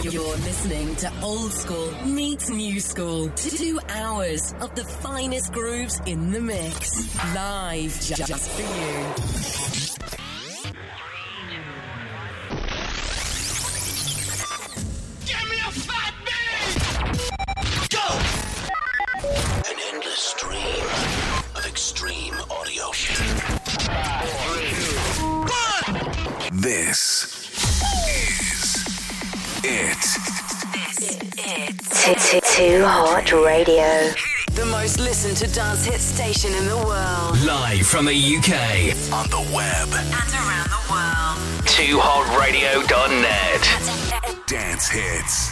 You're listening to Old School meets New School. Two hours of the finest grooves in the mix. Live just for you. Listened to dance hit station in the world. Live from the UK. On the web. And around the world. 2hotradio.net. Dance hits.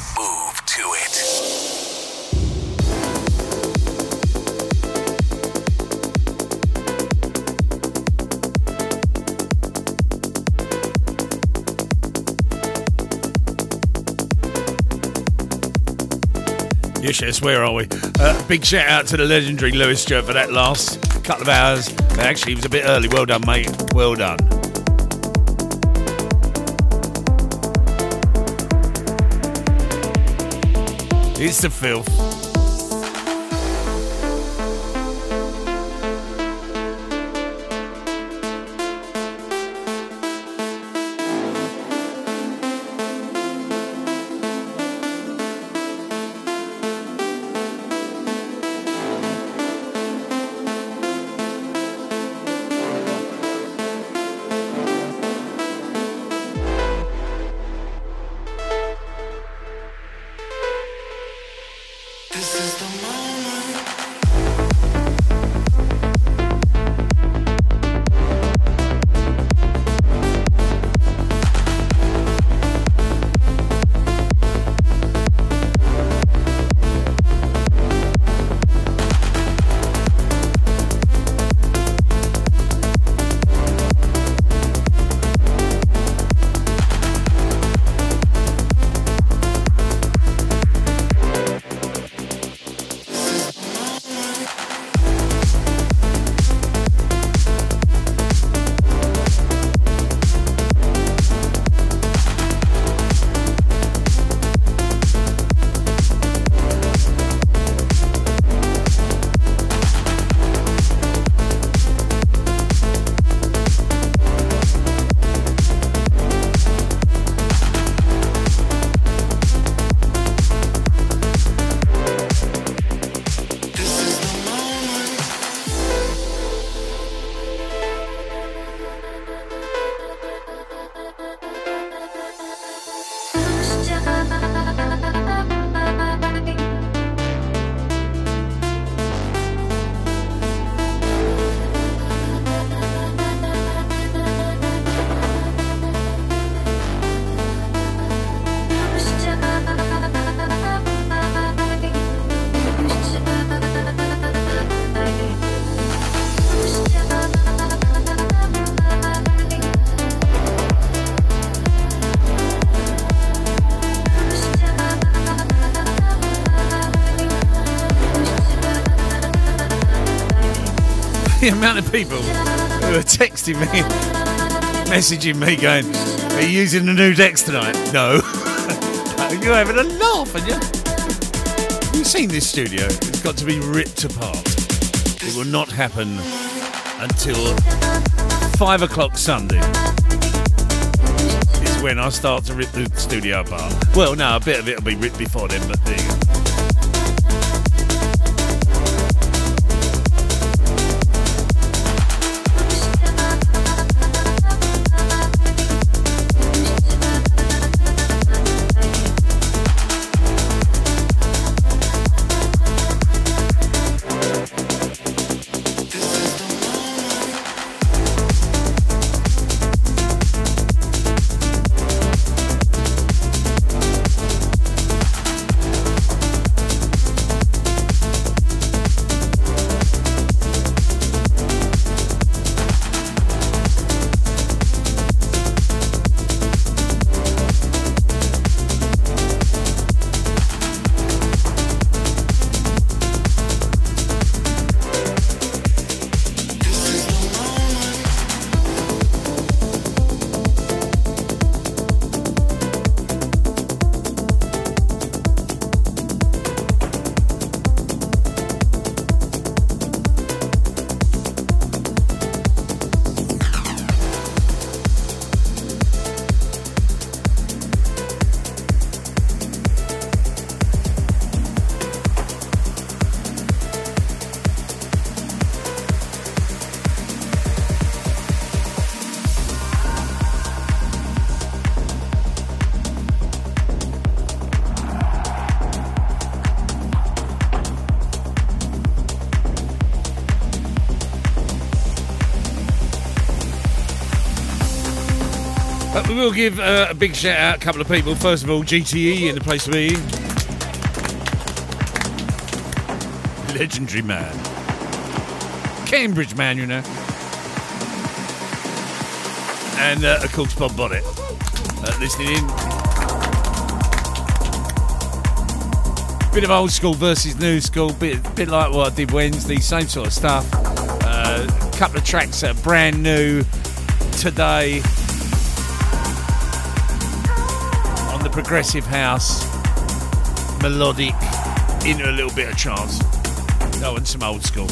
Where are we? Uh, big shout out to the legendary Lewis Stewart for that last couple of hours. Actually, it was a bit early. Well done, mate. Well done. It's the filth. The amount of people who are texting me, messaging me, going, "Are you using the new decks tonight?" No. You're having a laugh, and you. You've seen this studio. It's got to be ripped apart. It will not happen until five o'clock Sunday. Is when I start to rip the studio apart. Well, no, a bit of it will be ripped before then, but there give uh, a big shout out a couple of people. First of all, GTE in the place to be. Legendary man. Cambridge man, you know. And uh, of course, Bob Bonnet uh, listening in. Bit of old school versus new school, bit bit like what I did Wednesday, same sort of stuff. A uh, couple of tracks that are brand new today the progressive house, melodic, into a little bit of trance. Oh, and some old school.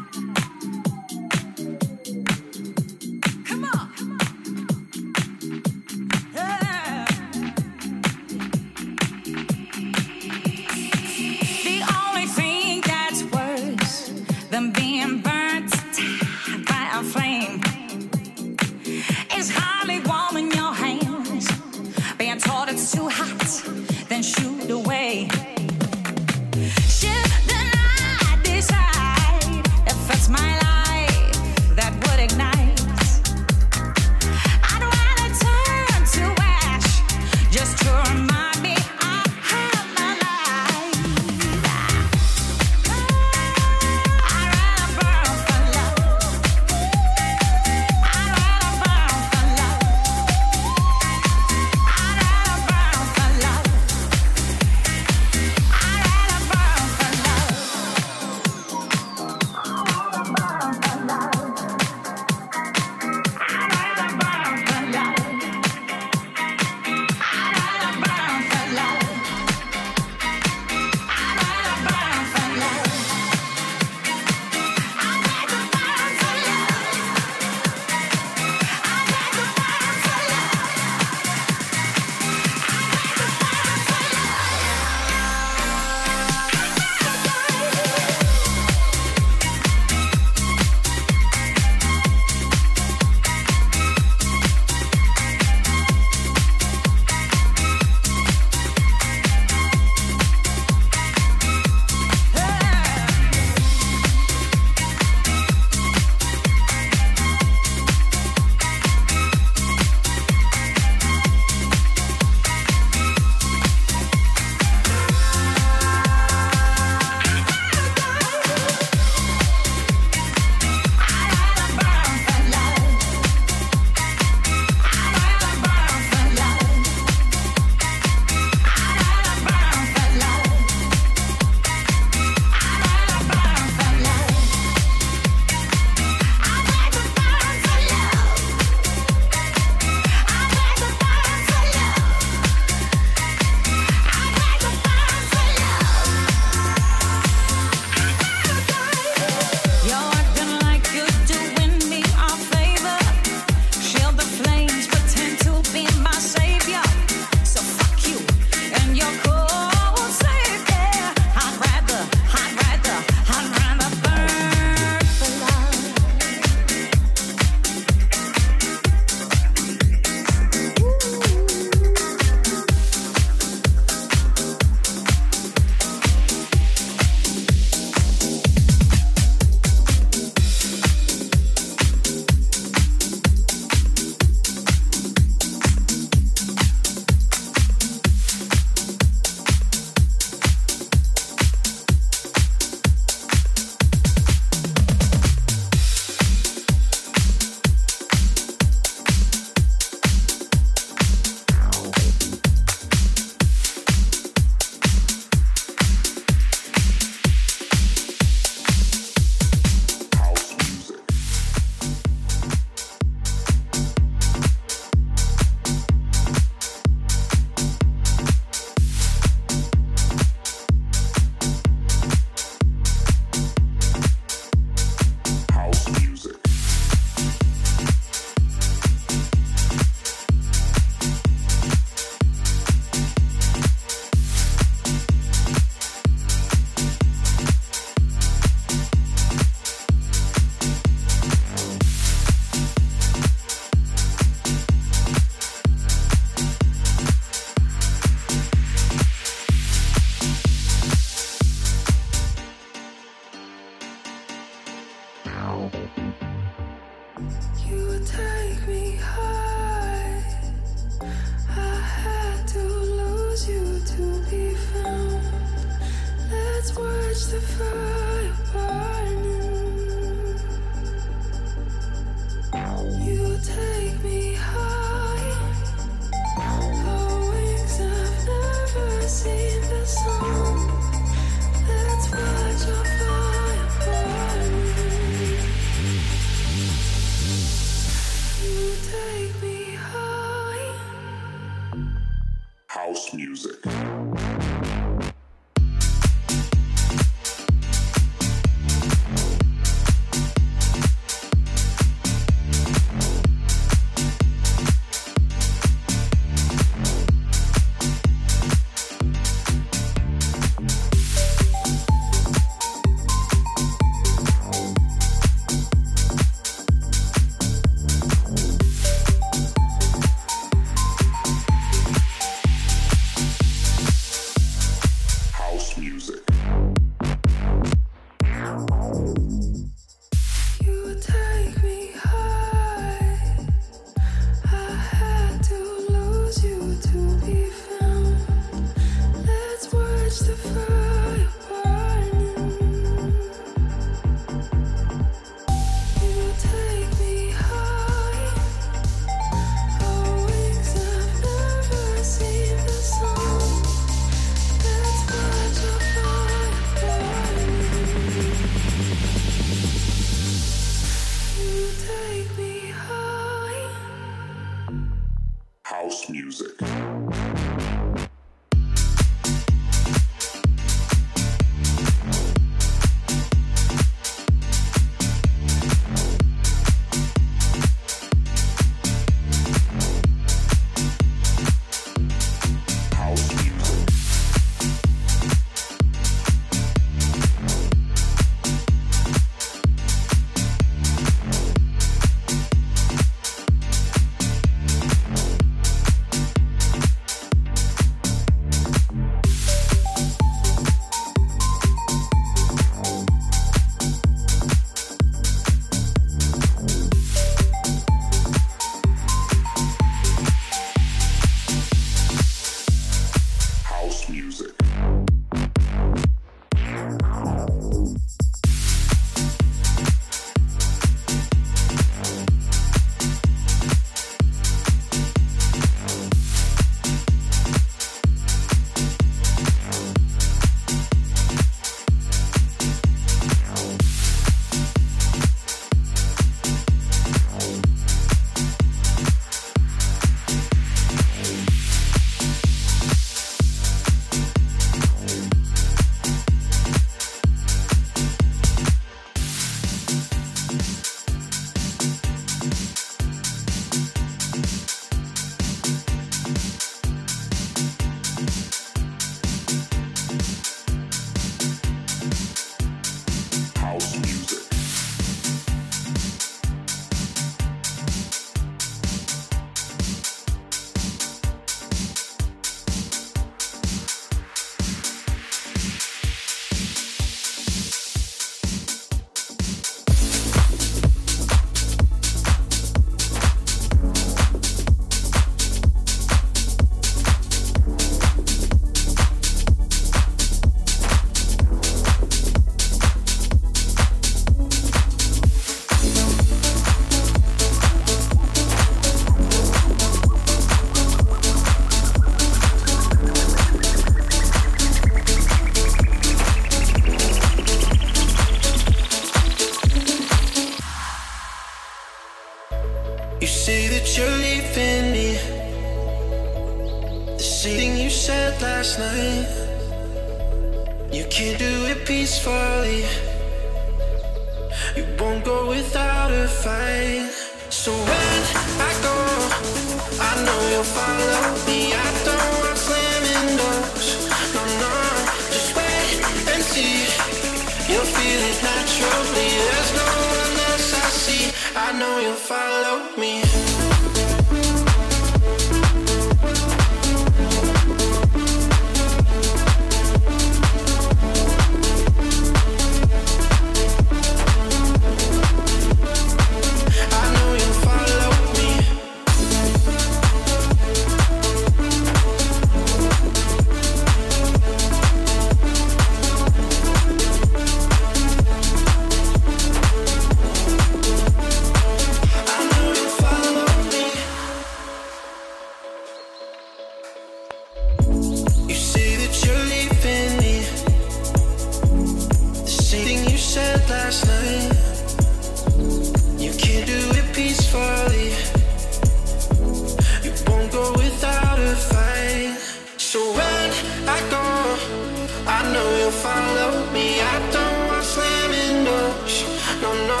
me, I don't want slamming doors. No, no,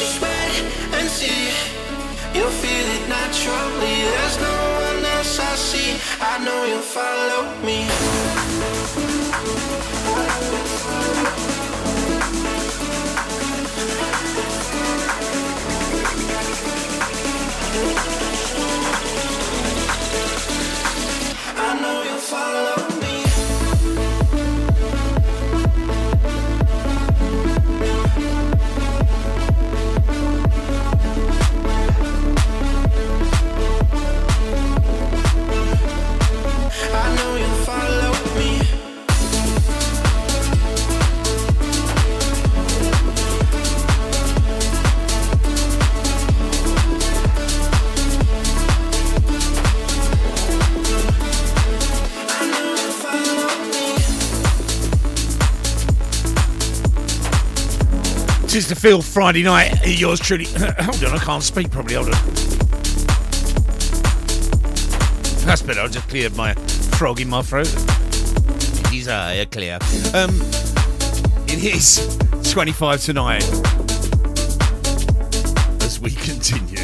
just wait and see. You'll feel it naturally. There's no one else I see. I know you'll follow me. Tis the Filthy Friday night. Yours truly. Hold on, I can't speak properly. Hold on. That's better. I just cleared my frog in my throat. He's uh, clear. Um, it is 25 tonight. As we continue.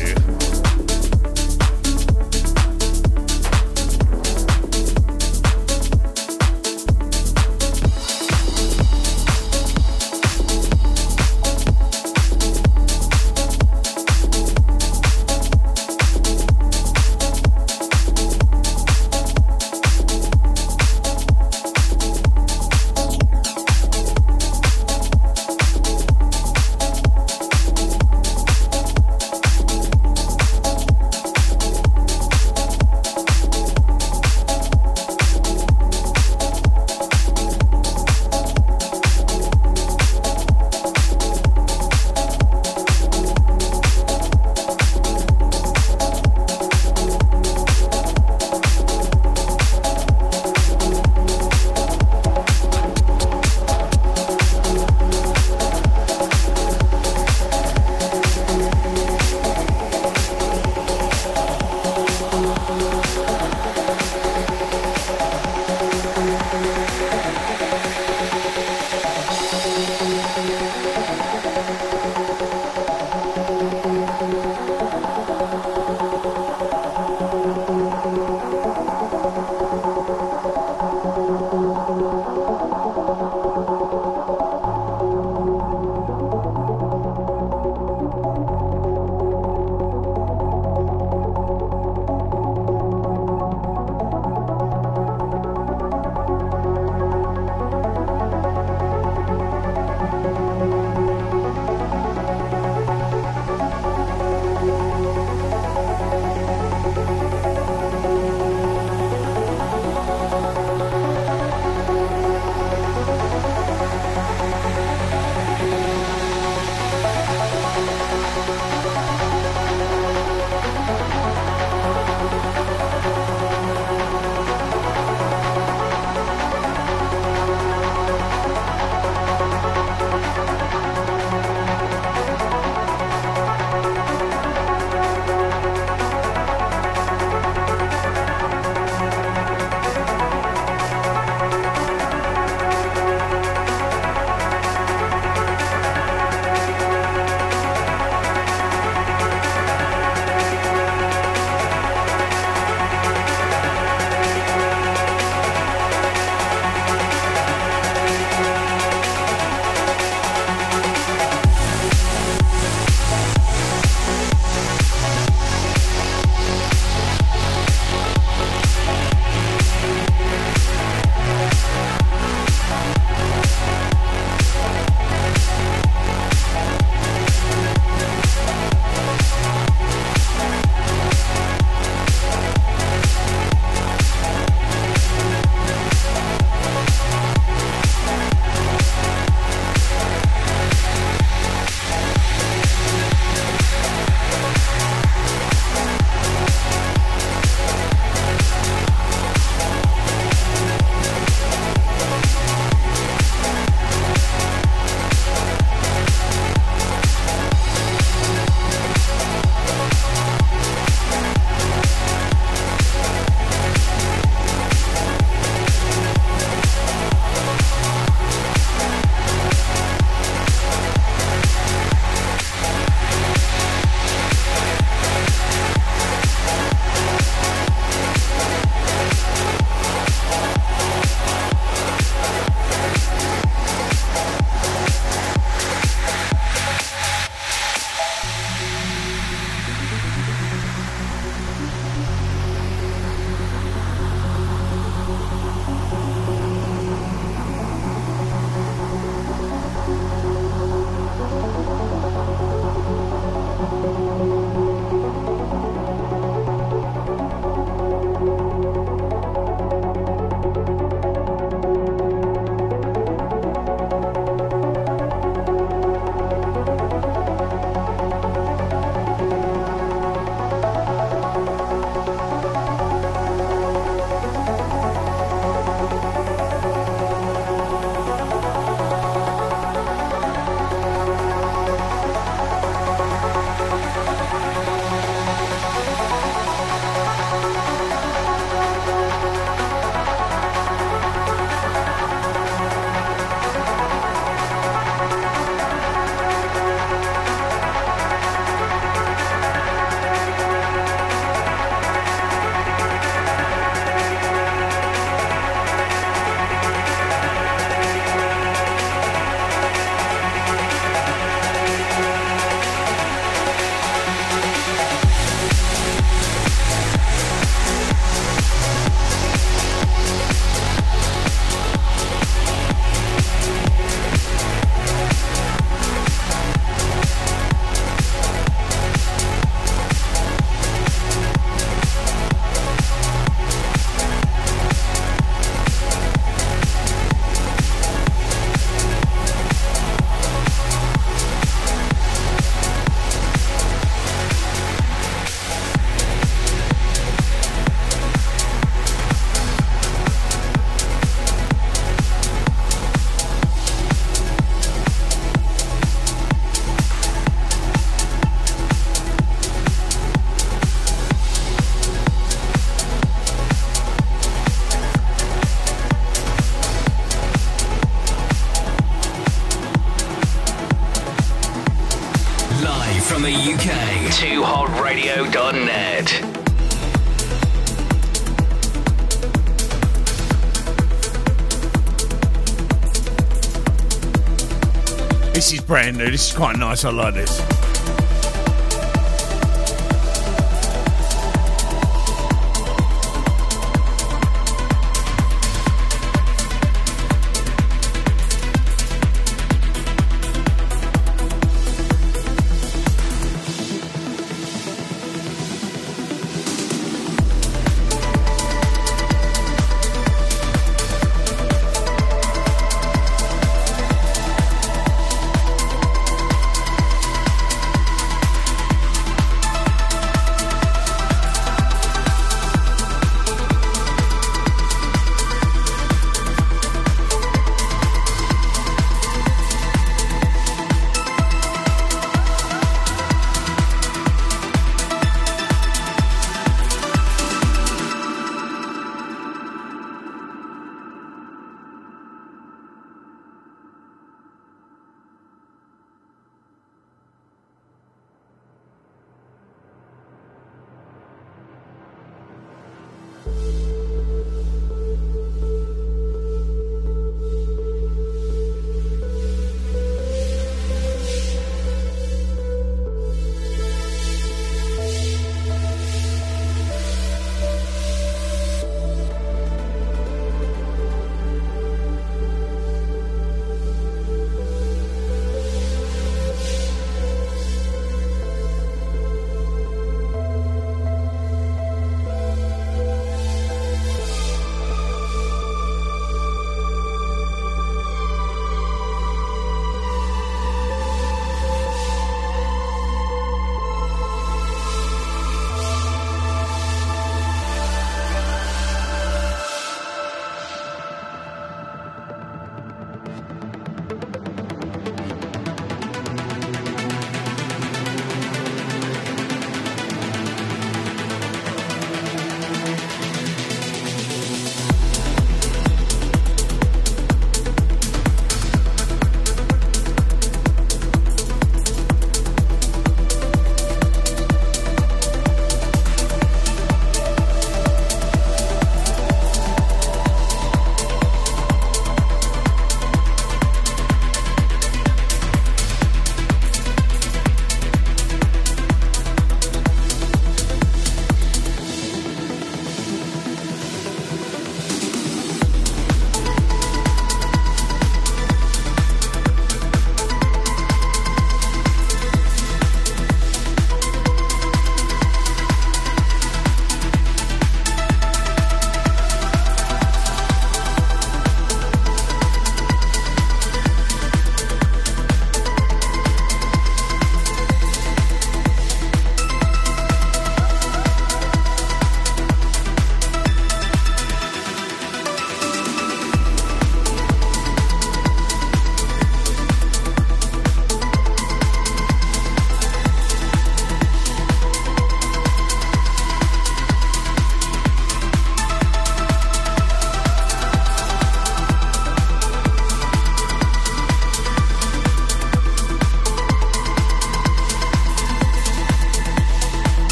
Brand new. This is quite nice. I like this.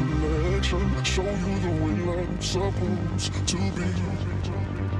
selection, show you the way I'm supposed to be.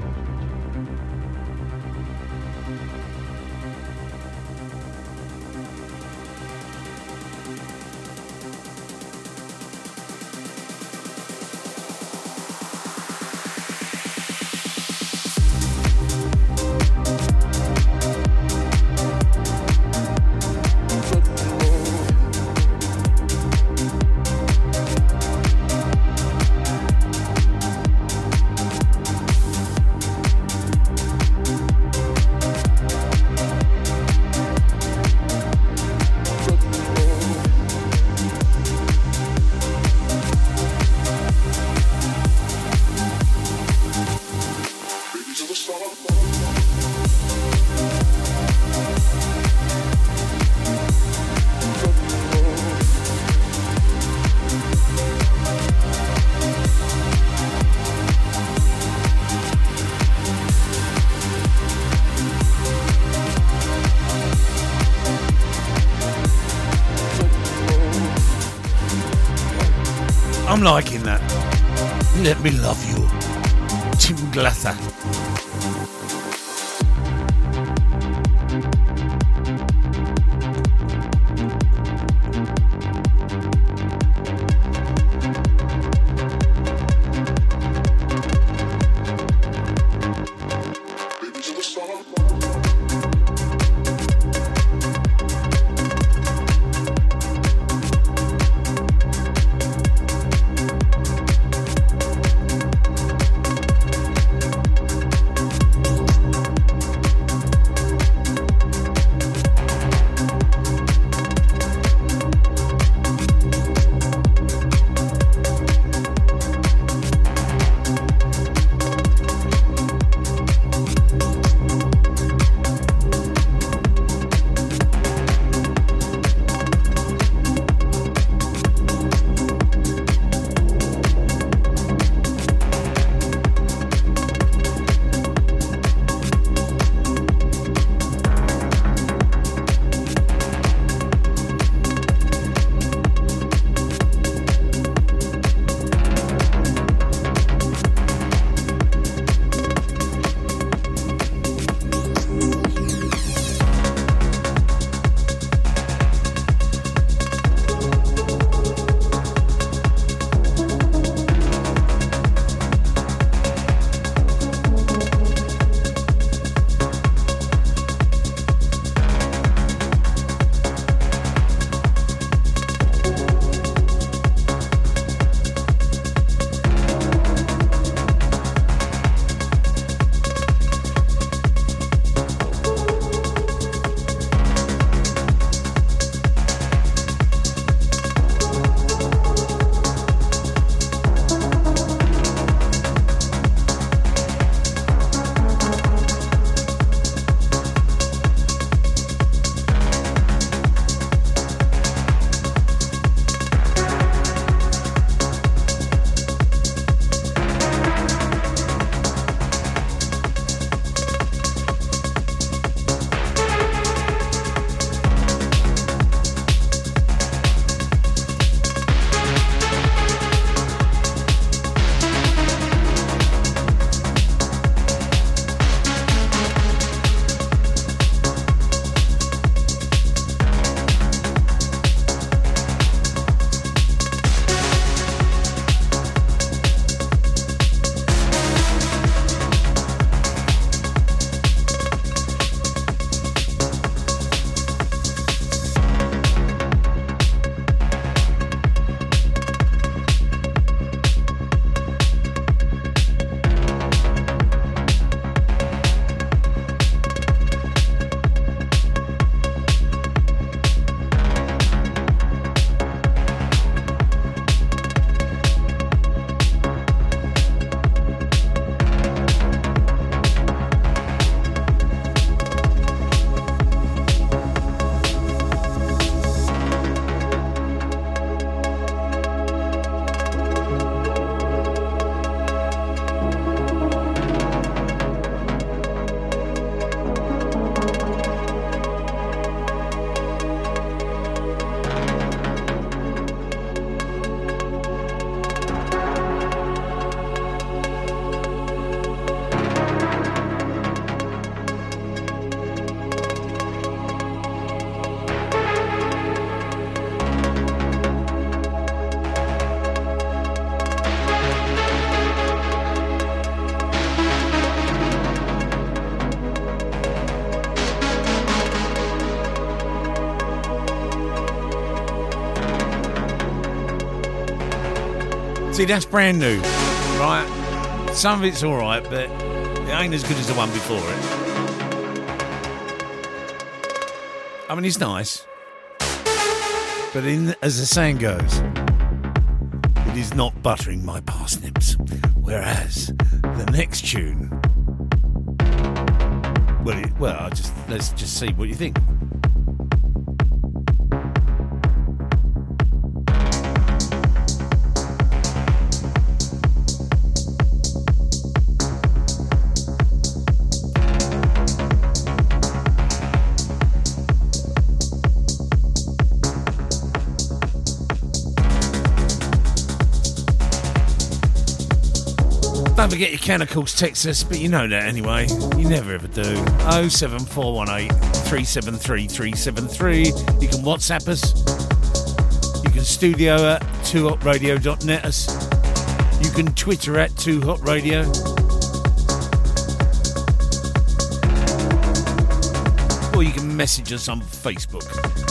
I'm liking that. Let me love you. Tim Glasser. See, that's brand new, right? Some of it's all right, but it ain't as good as the one before it. I mean, it's nice, but in as the saying goes, it is not buttering my parsnips. Whereas the next tune, well, it, well, I'll just let's just see what you think. Don't forget your Canicals text us, but you know that anyway. You never ever do. 07418 373 373. You can WhatsApp us. You can studio at 2hotradio.net us. You can Twitter at 2hotradio. Or you can message us on Facebook.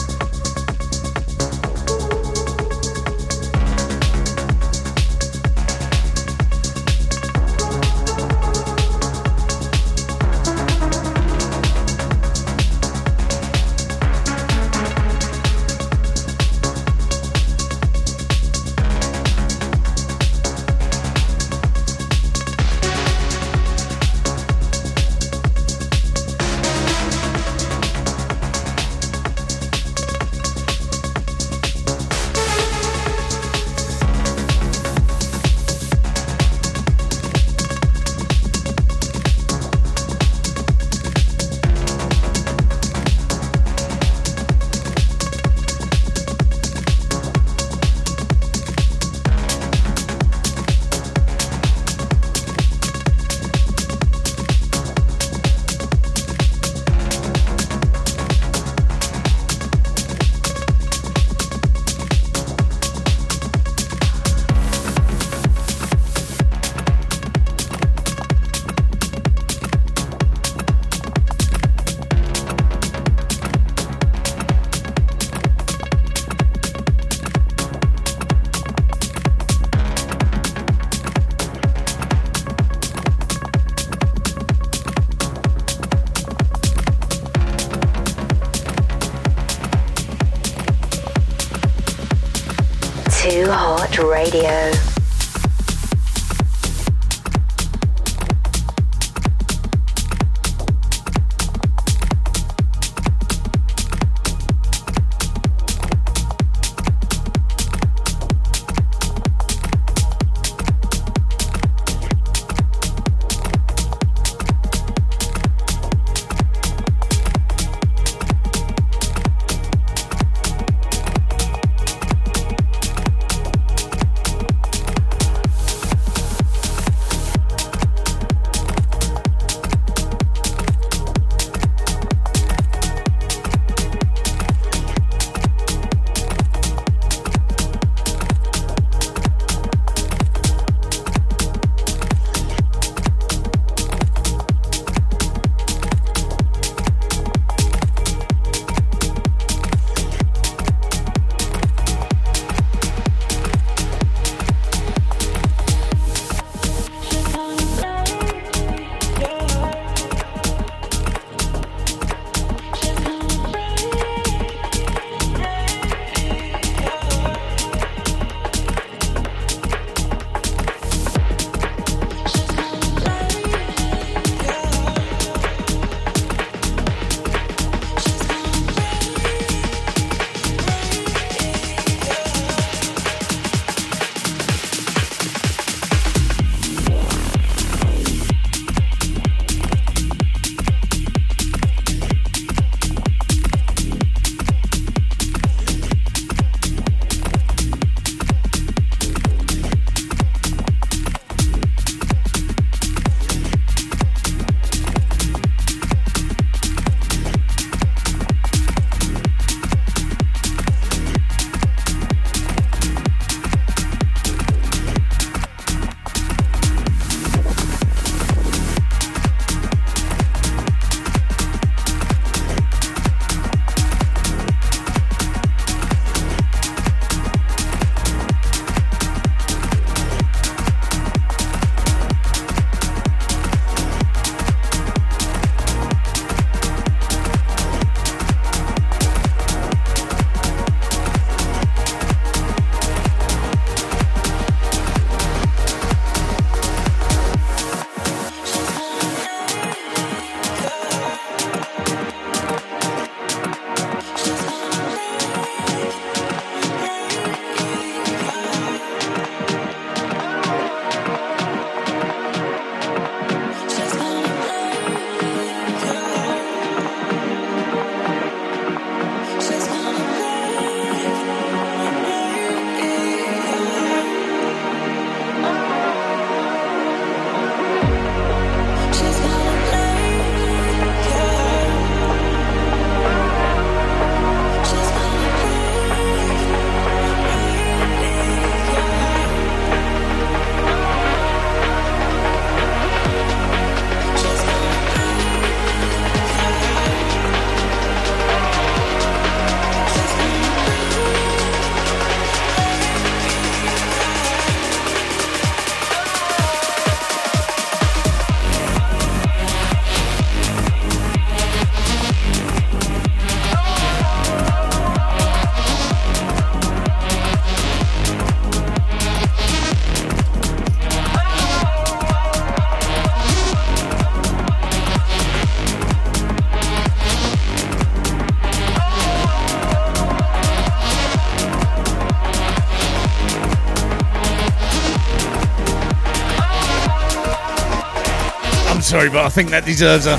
Sorry, but I think that deserves a.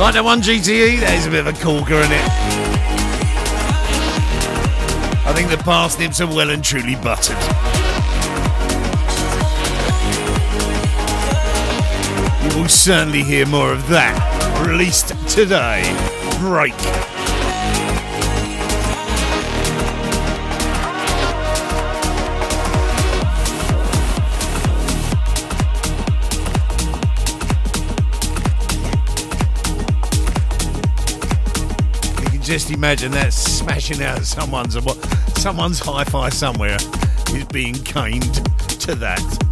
Like the one GTE, there's a bit of a corker in it. I think the parsnips are well and truly buttered. You will certainly hear more of that released today. Break. Just imagine that smashing out someone's someone's hi-fi somewhere is being caned to that.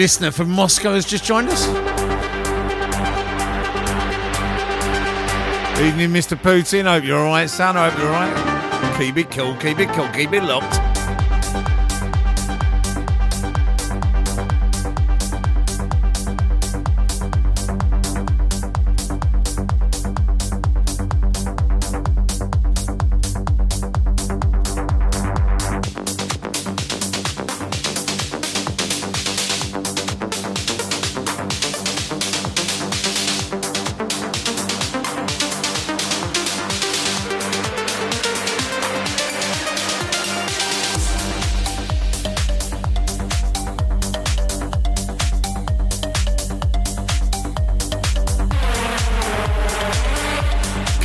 Listener from Moscow has just joined us. Evening, Mr. Putin. Hope you're alright, son. Hope you're alright. Keep it cool, keep it cool, keep it locked.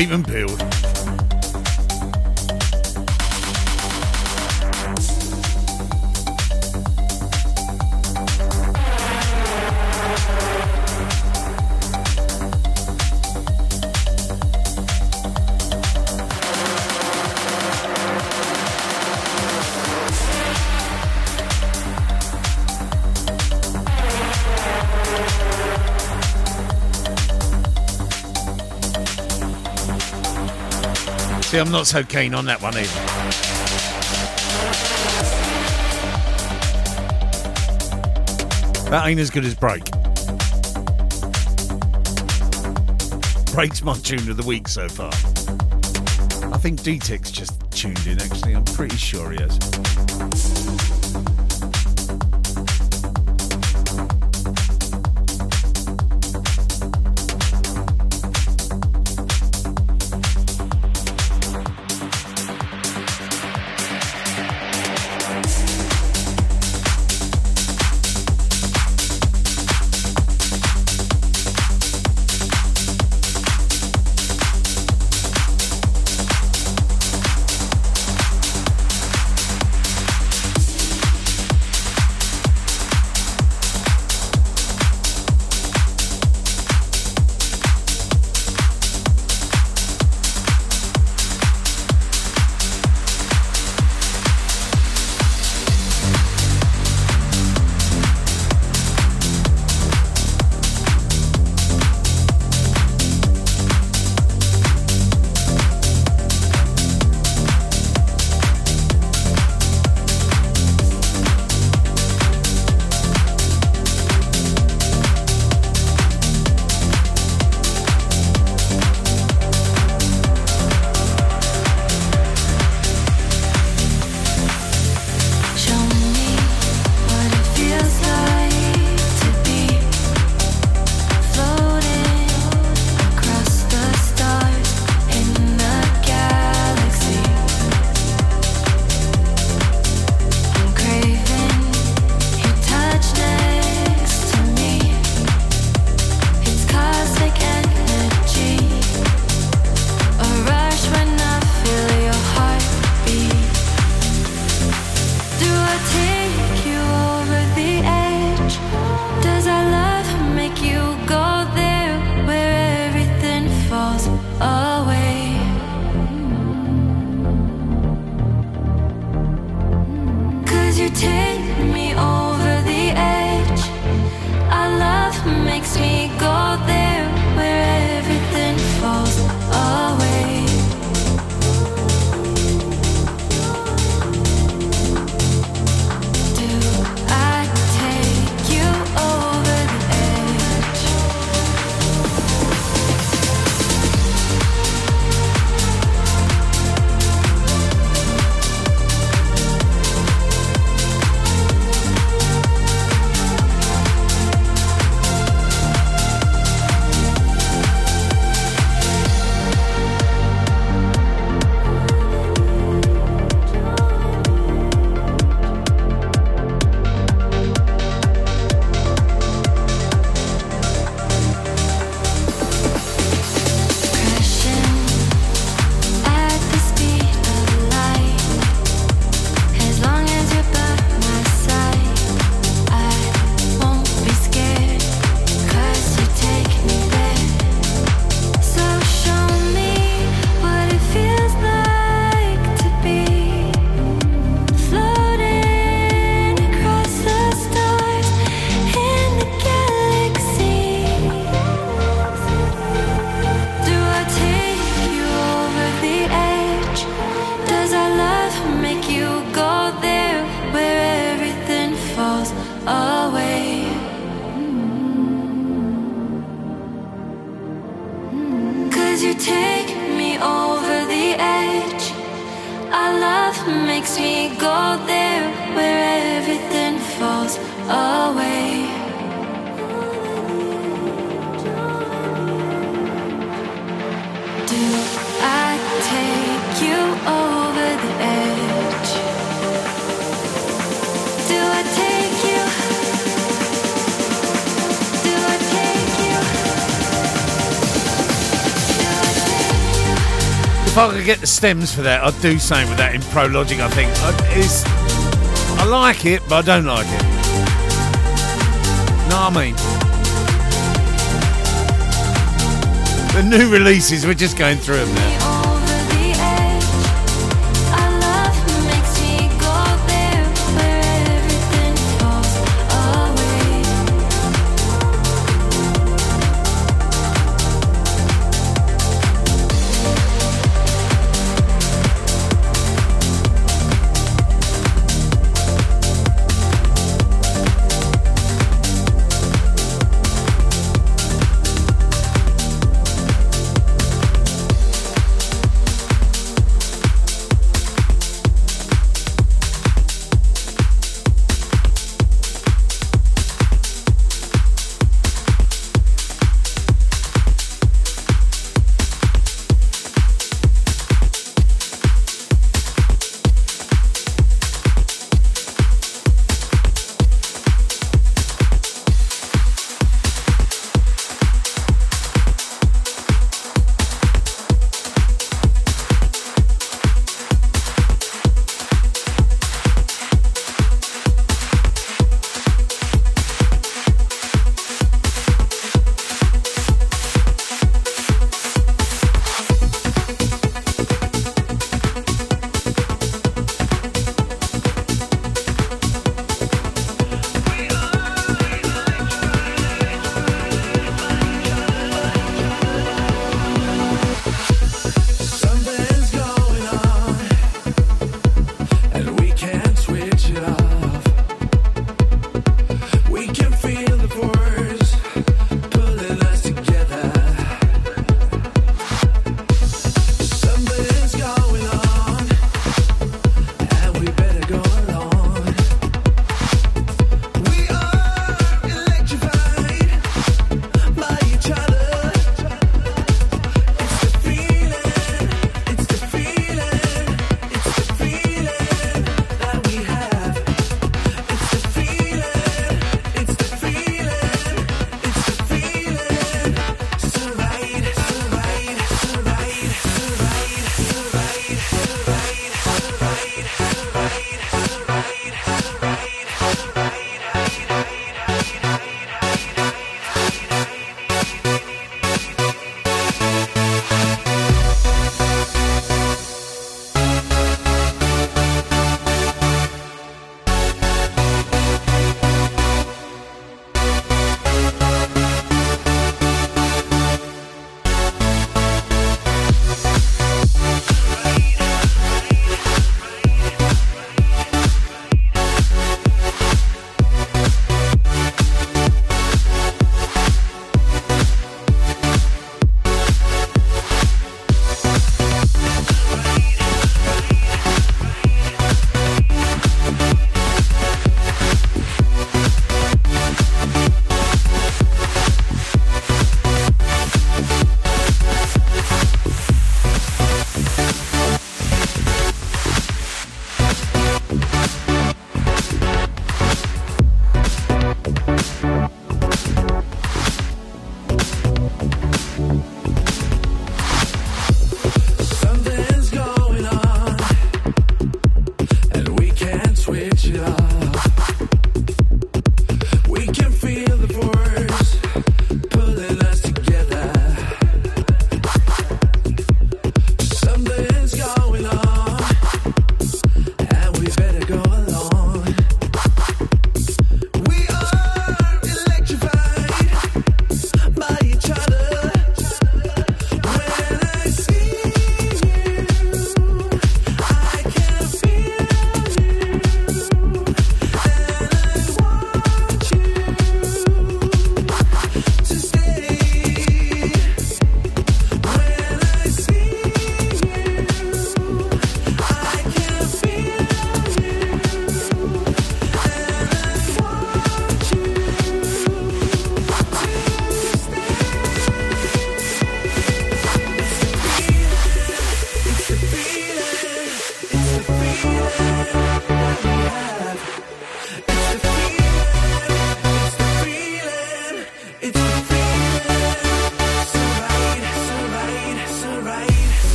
treatment Bill. I'm not so keen on that one either. That ain't as good as Break. Break's my tune of the week so far. I think DTIC's just tuned in, actually. I'm pretty sure he is. The stems for that, I'd do same with that in Pro Logic. I think I, it's, I like it, but I don't like it. Know what I mean? The new releases, we're just going through them now.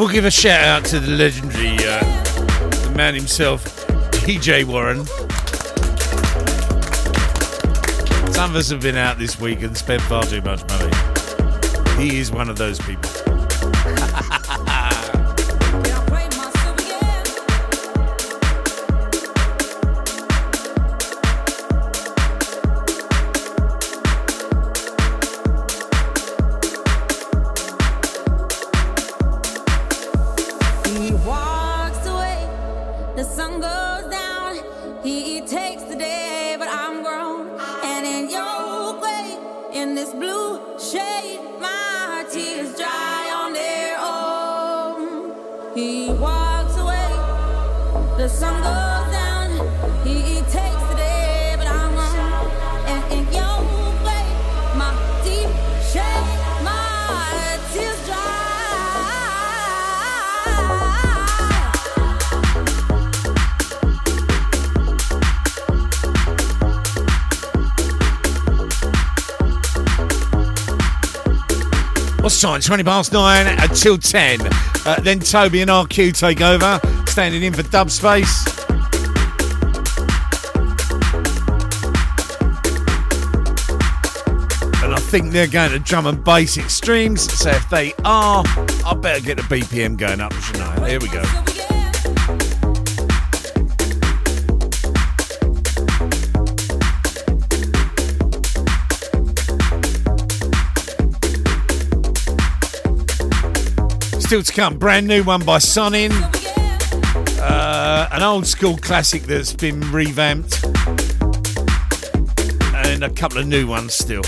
We'll give a shout out to the legendary uh, the man himself, DJ Warren. Some of us have been out this week and spent far too much money. He is one of those people. What's time? 20 past 9 until 10. Uh, then Toby and RQ take over, standing in for dub space. And I think they're going to drum and bass extremes. So if they are, I better get the BPM going up, shouldn't I? Here we go. Still to come, brand new one by Sonin. Uh, an old school classic that's been revamped. And a couple of new ones still.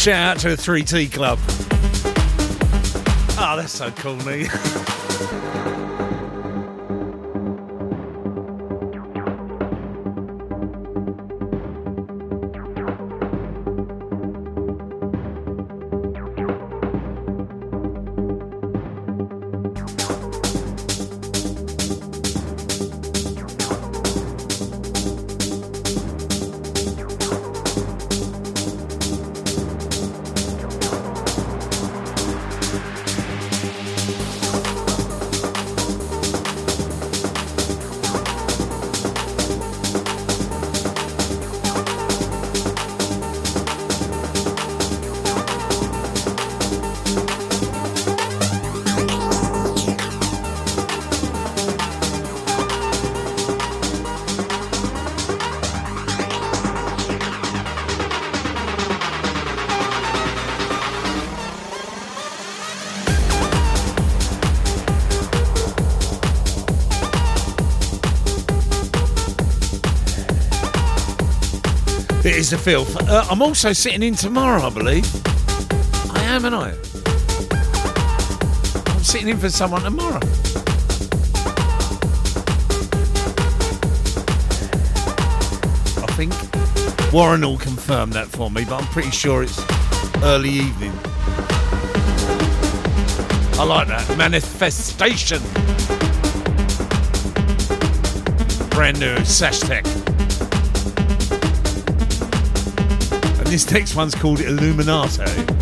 Shout out to the 3T Club. Oh, that's so cool, me. the filth. Uh, I'm also sitting in tomorrow, I believe. I am, and I. I'm sitting in for someone tomorrow. I think Warren will confirm that for me, but I'm pretty sure it's early evening. I like that manifestation. Brand new Sash Tech. This next one's called Illuminato.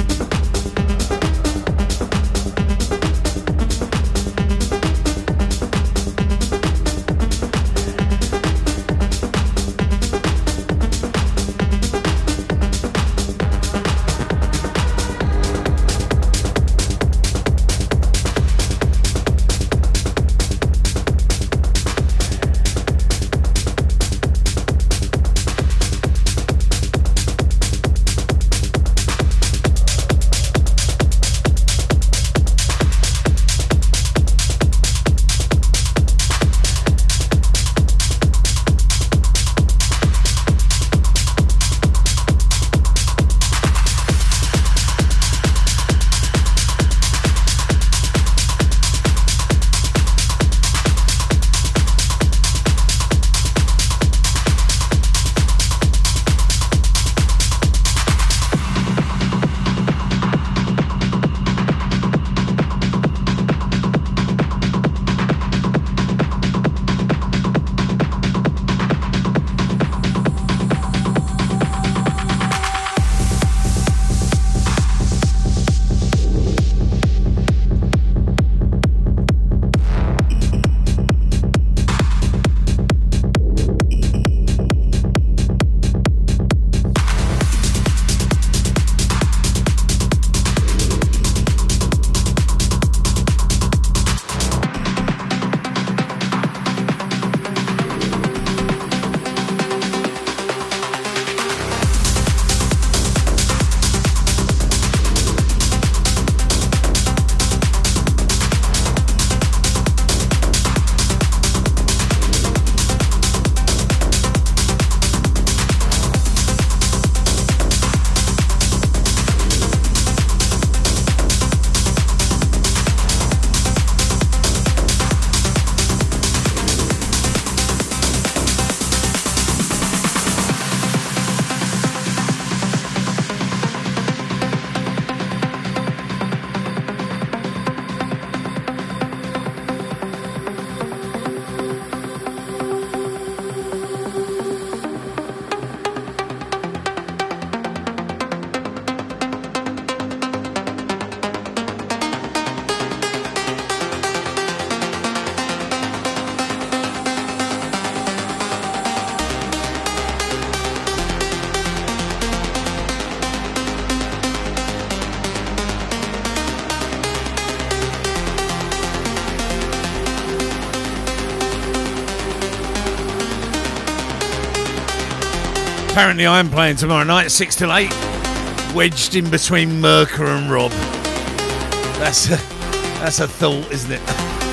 Apparently, I'm playing tomorrow night, 6 till 8, wedged in between Merker and Rob. That's a, that's a thought, isn't it?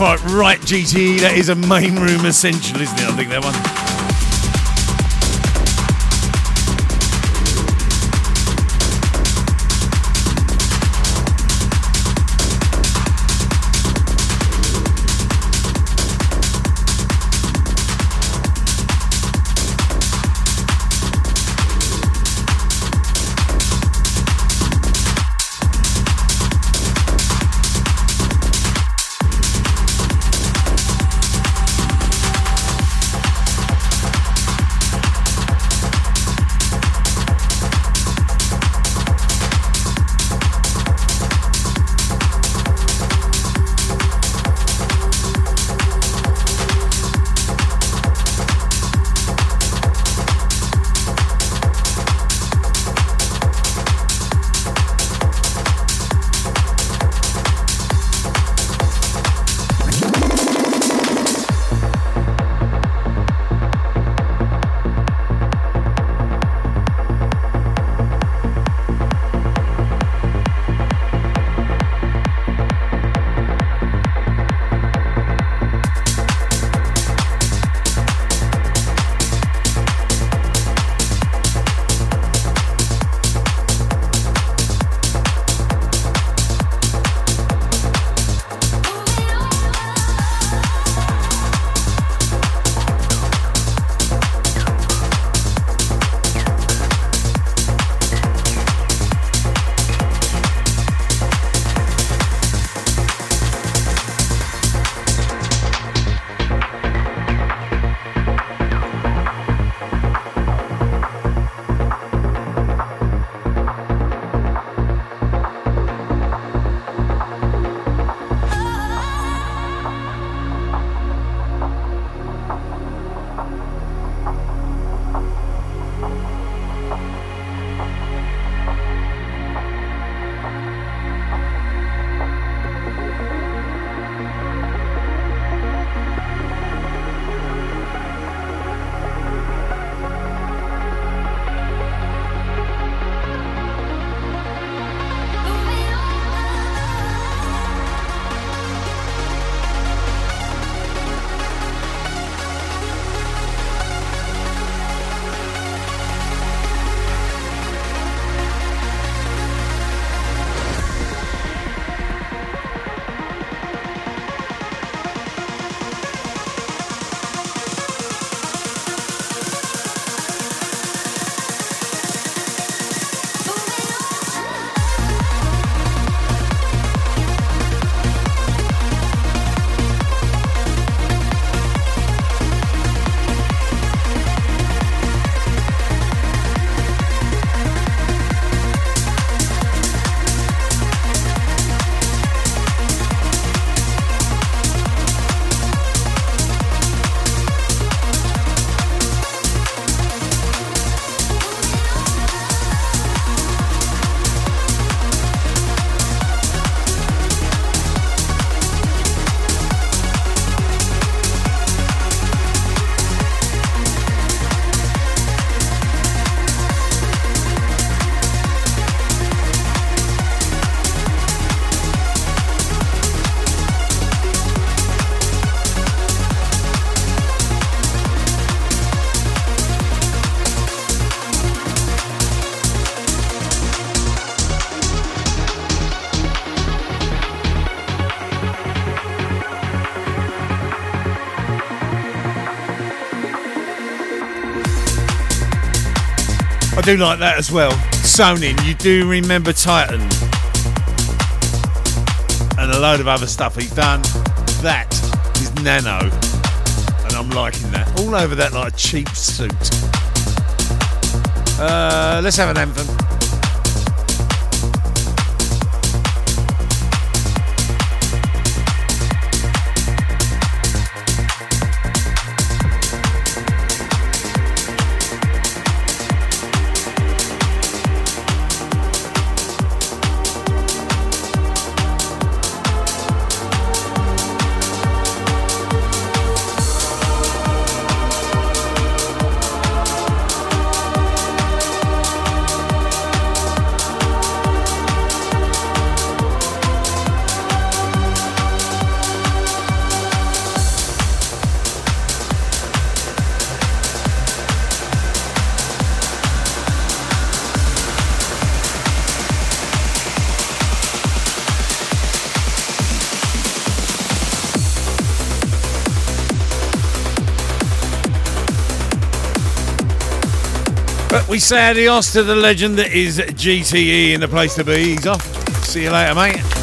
quite right, GT. That is a main room essential, isn't it? I think that one. Do like that as well. Sonin, you do remember Titan. And a load of other stuff he's done. That is Nano. And I'm liking that. All over that like cheap suit. Uh, let's have an anthem. Say adios to the legend that is GTE in the place to be. He's off. See you later, mate.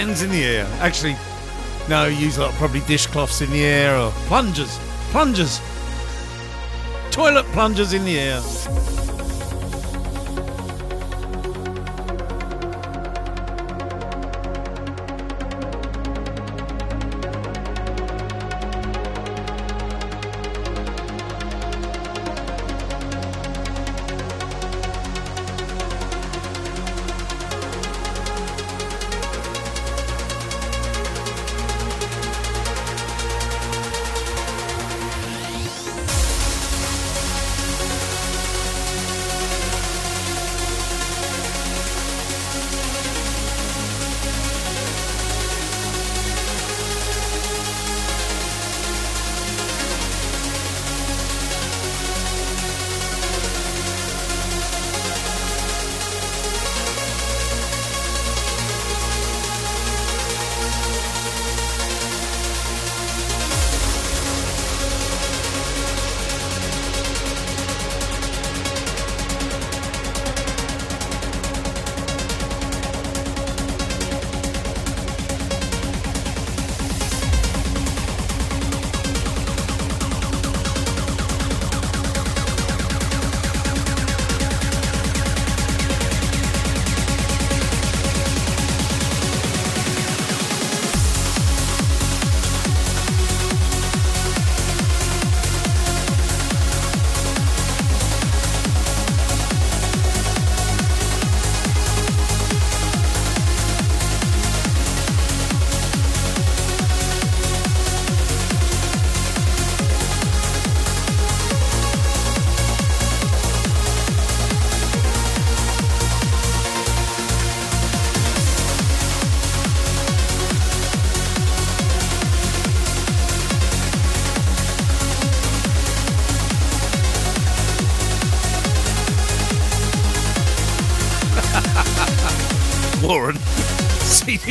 Hands in the air. Actually, no, use like probably dishcloths in the air or plungers. Plungers. Toilet plungers in the air.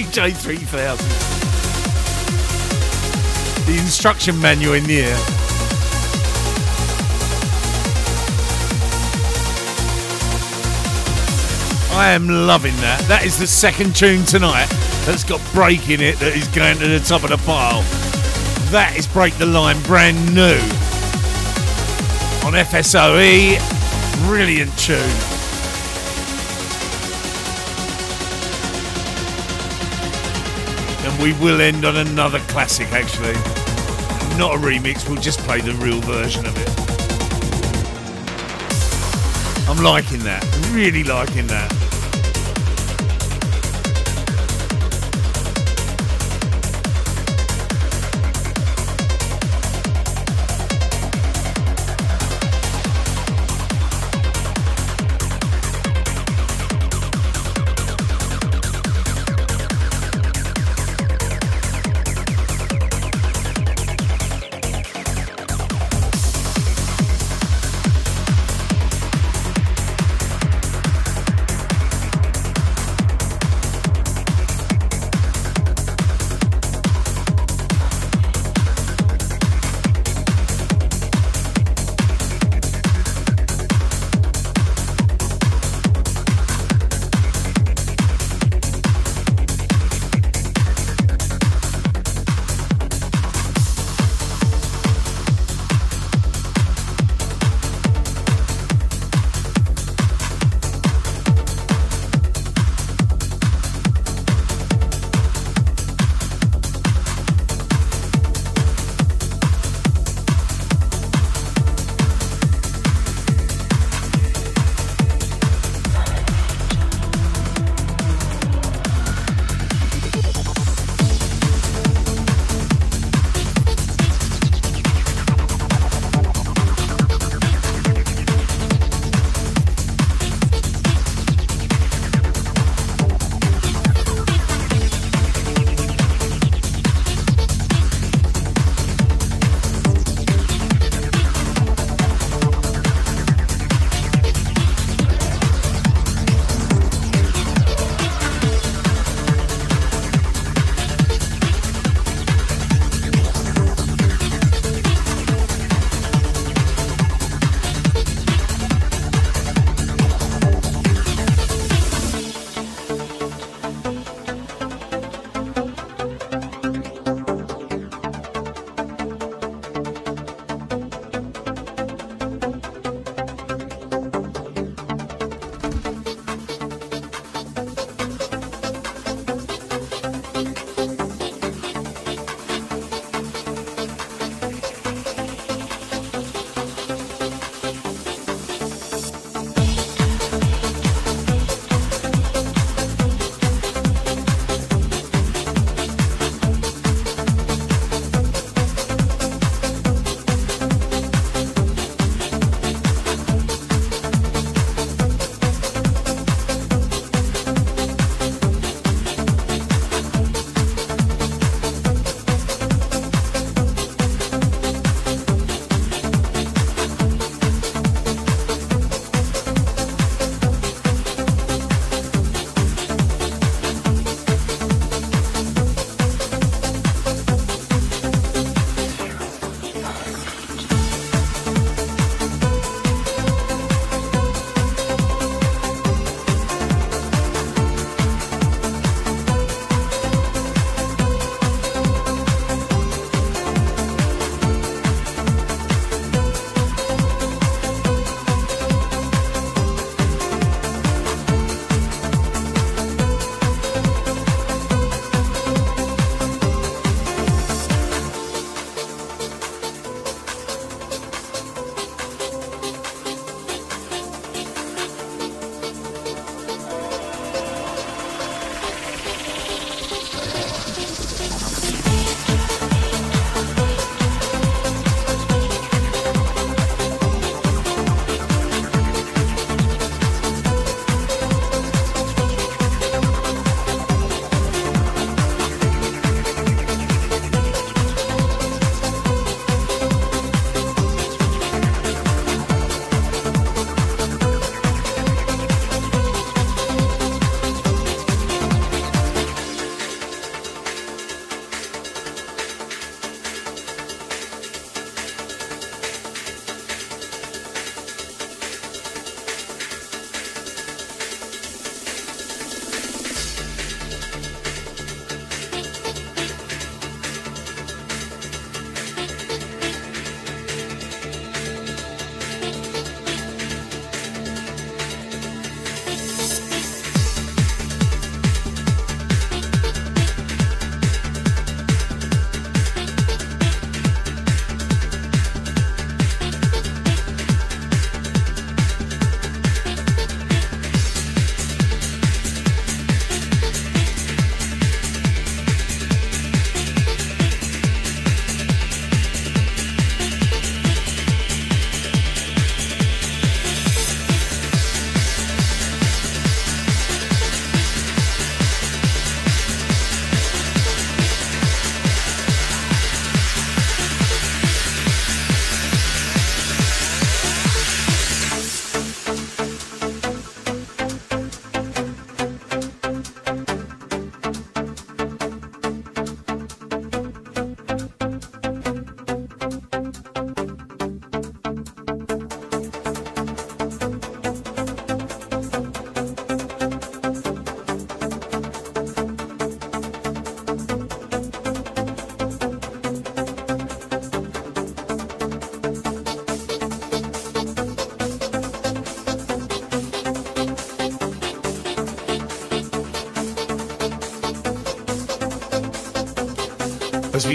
CDJ 3000. The instruction manual in the air. I am loving that. That is the second tune tonight that's got break in it that is going to the top of the pile. That is Break the Line, brand new. On FSOE. Brilliant tune. We will end on another classic, actually. Not a remix, we'll just play the real version of it. I'm liking that. Really liking that.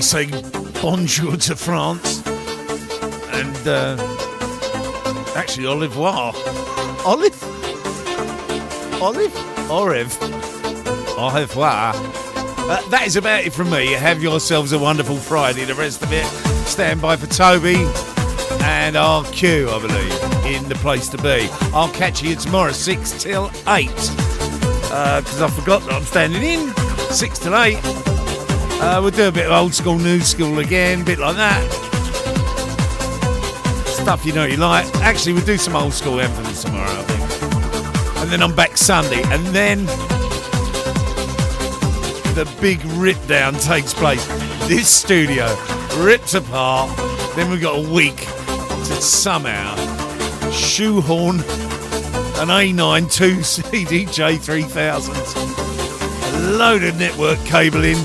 As we say bonjour to France. And uh, actually, au revoir. Olive? Olive? Revoir. Au revoir. Uh, that is about it from me. Have yourselves a wonderful Friday. The rest of it, stand by for Toby and RQ, I believe, in the place to be. I'll catch you tomorrow, 6 till 8. Because I forgot that I'm standing in, 6 till 8. Uh, we'll do a bit of old school, new school again, bit like that. Stuff you know you like. Actually, we'll do some old school anthems tomorrow, I think. And then I'm back Sunday. And then the big rip down takes place. This studio ripped apart. Then we've got a week to somehow shoehorn an A9 2 CDJ 3000, a load of network cabling,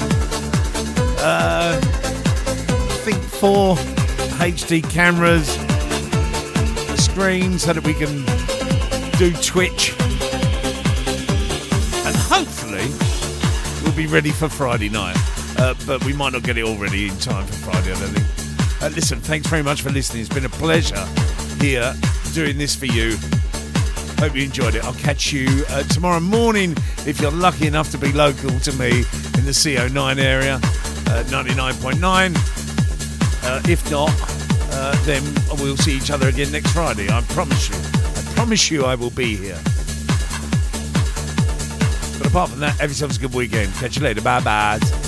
four HD cameras, a screen so that we can do Twitch, and hopefully we'll be ready for Friday night. Uh, but we might not get it all ready in time for Friday, I don't think. Uh, listen, thanks very much for listening. It's been a pleasure here doing this for you. Hope you enjoyed it. I'll catch you uh, tomorrow morning if you're lucky enough to be local to me in the CO9 area, uh, 99.9. Uh, if not, uh, then we'll see each other again next Friday. I promise you. I promise you I will be here. But apart from that, have yourselves a good weekend. Catch you later. Bye bye.